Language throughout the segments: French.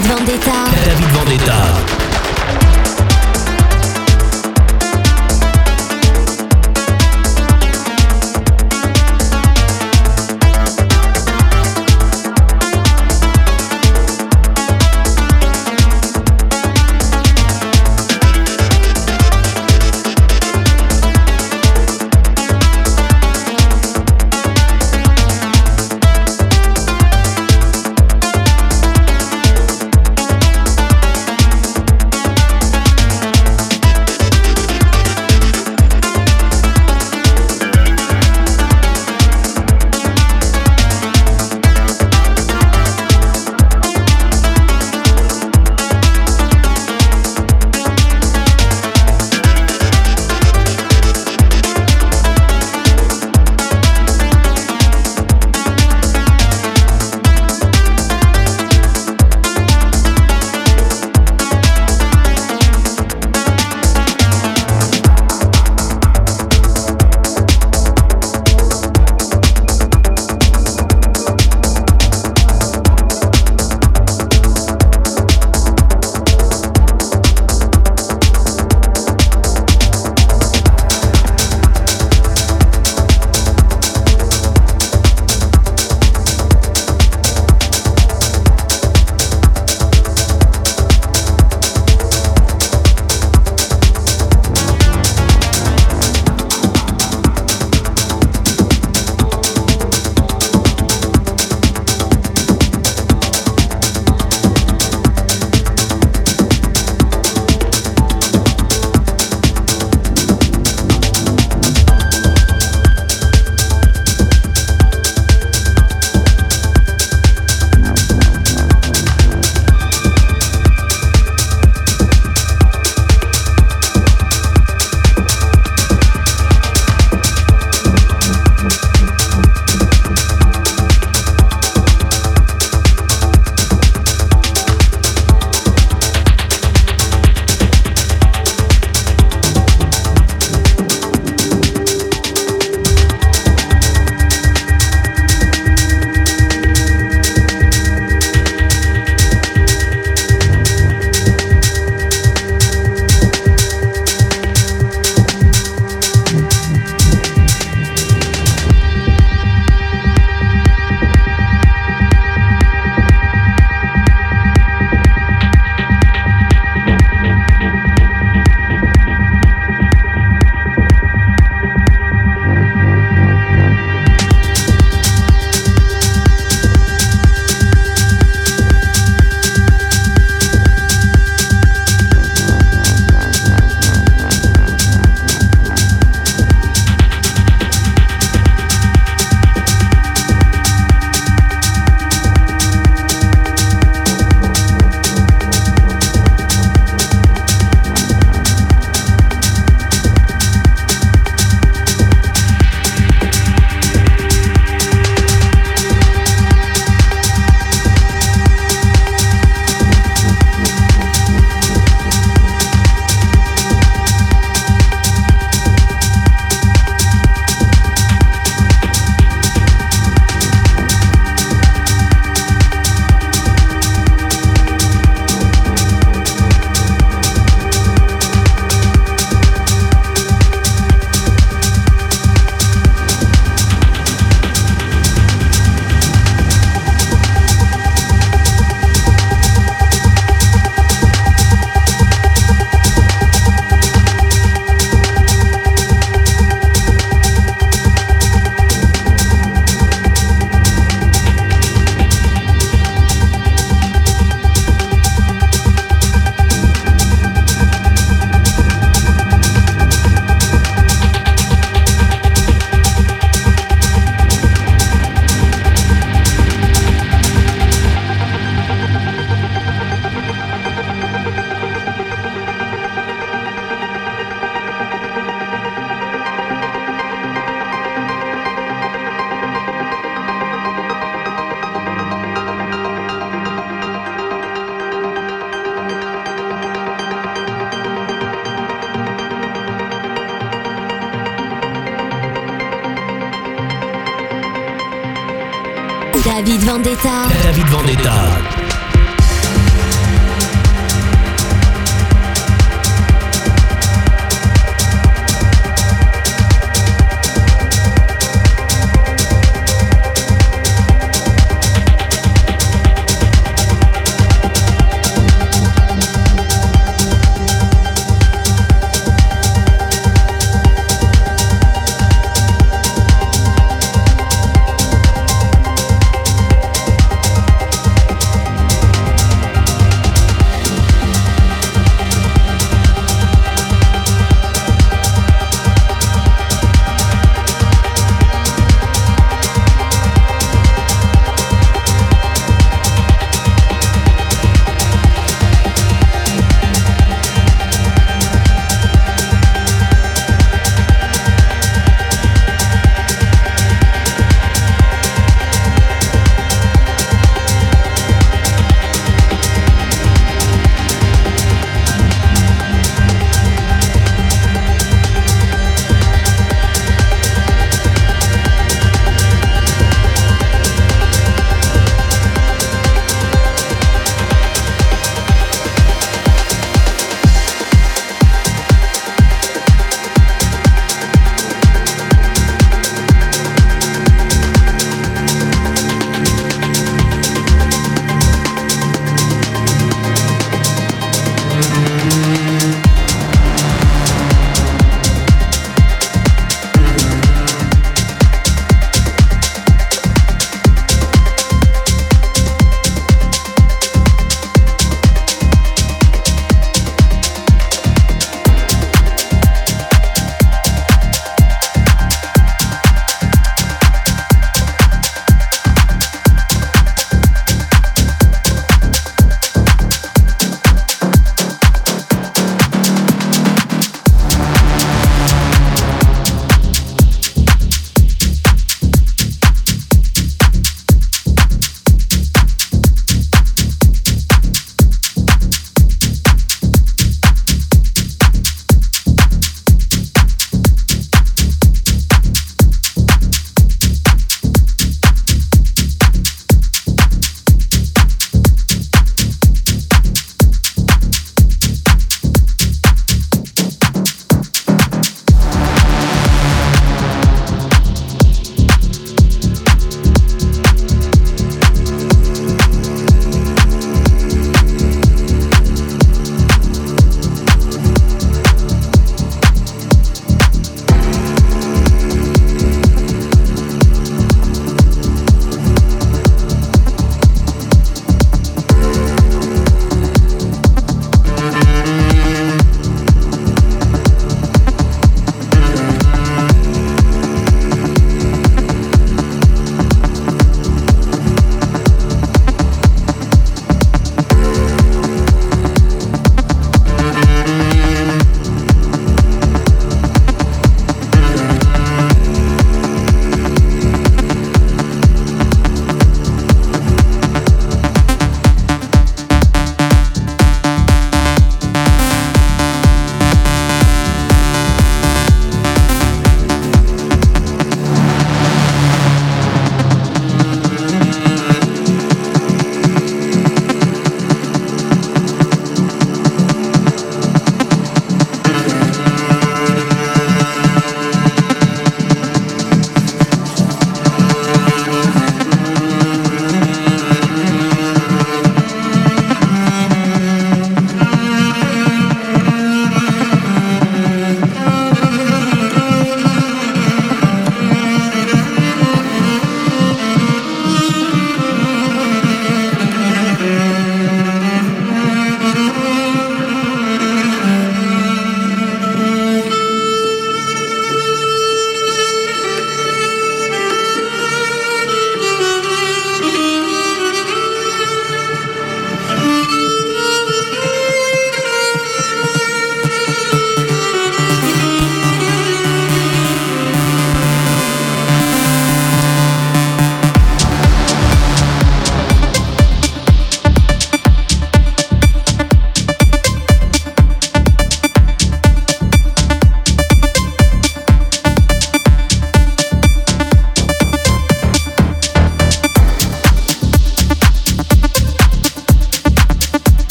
David Vendetta. Vendetta.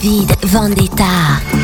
David Vendetta.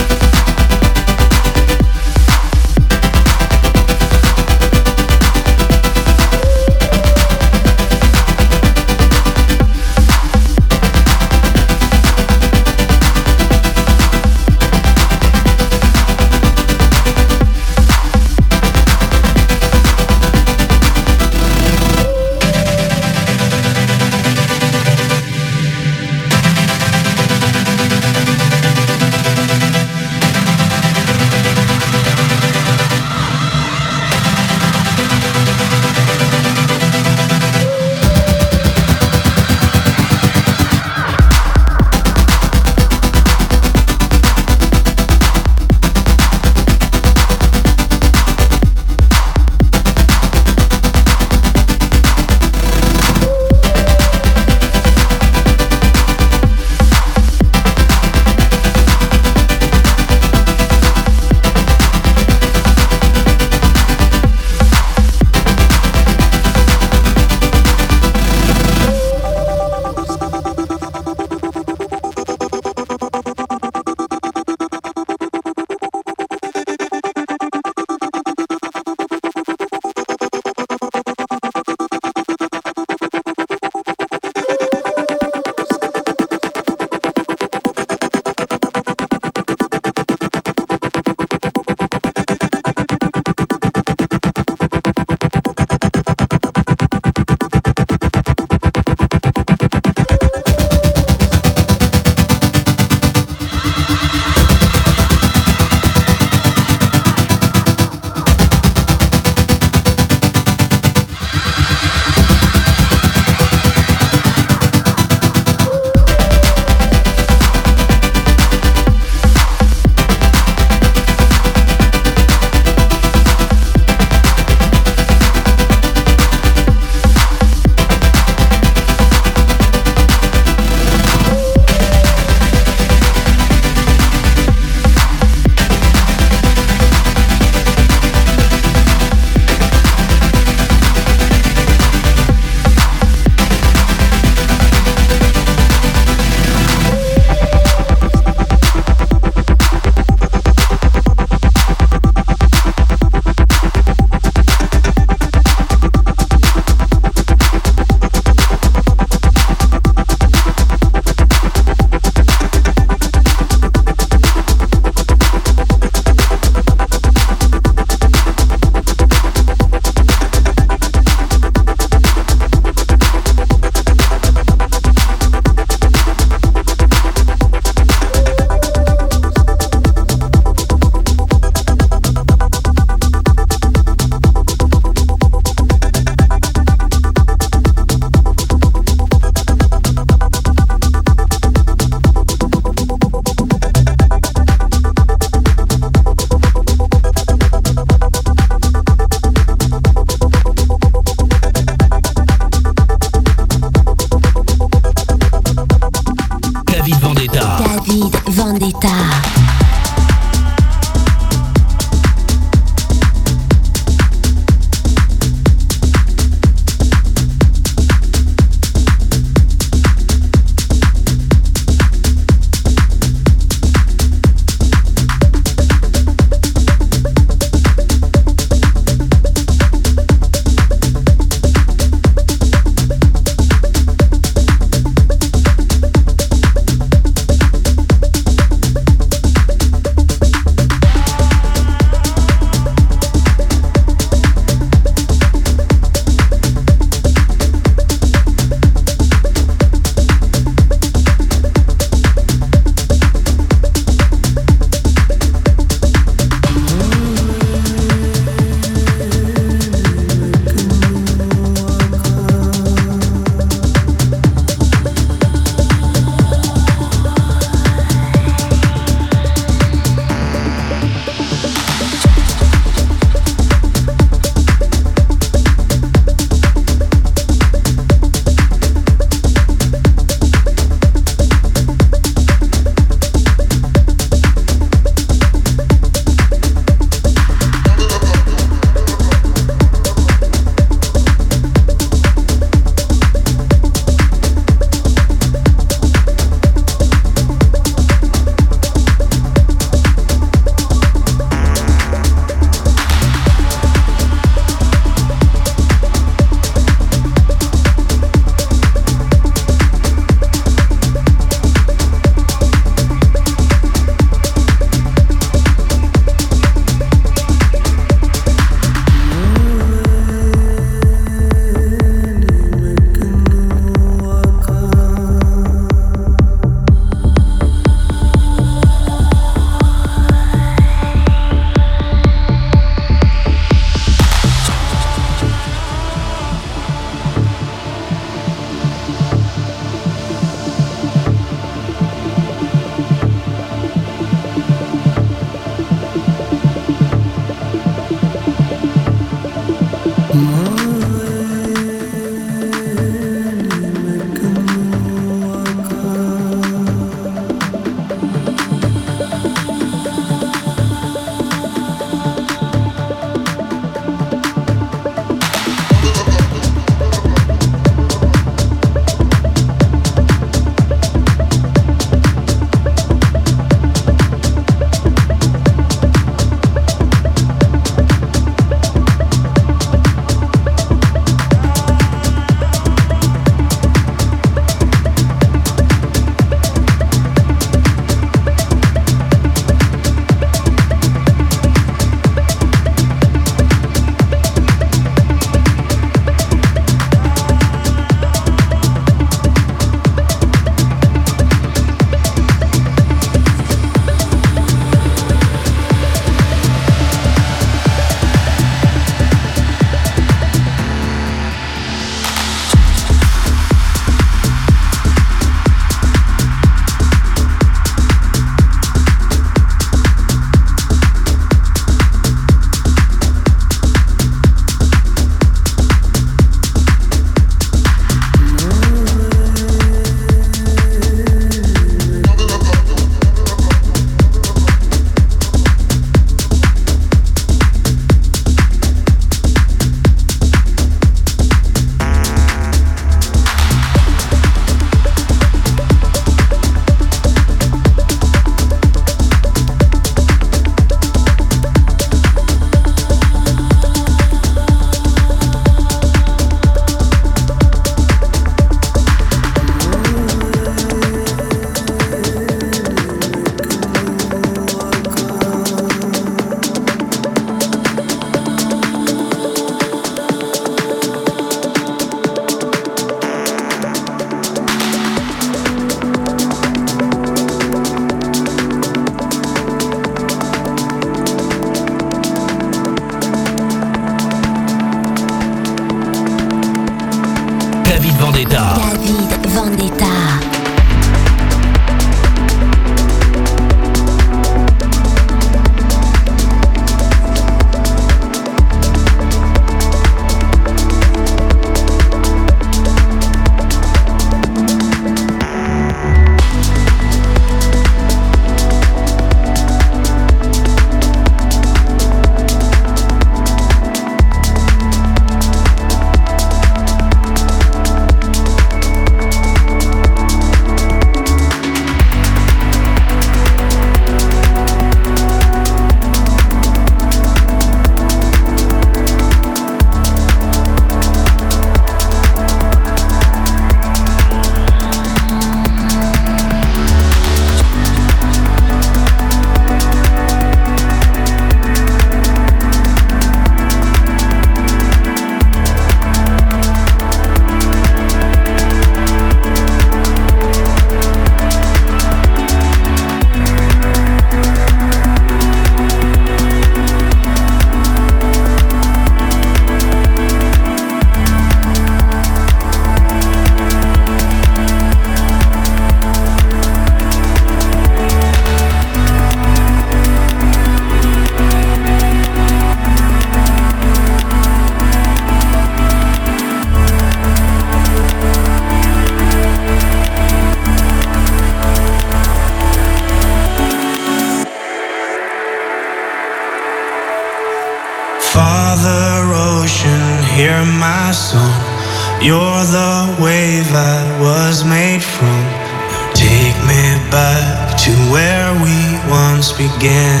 Where we once began.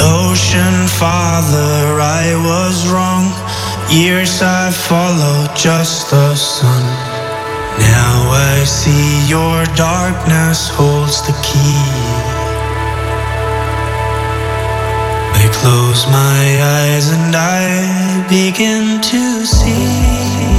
Ocean father, I was wrong. Years I followed just the sun. Now I see your darkness holds the key. I close my eyes and I begin to see.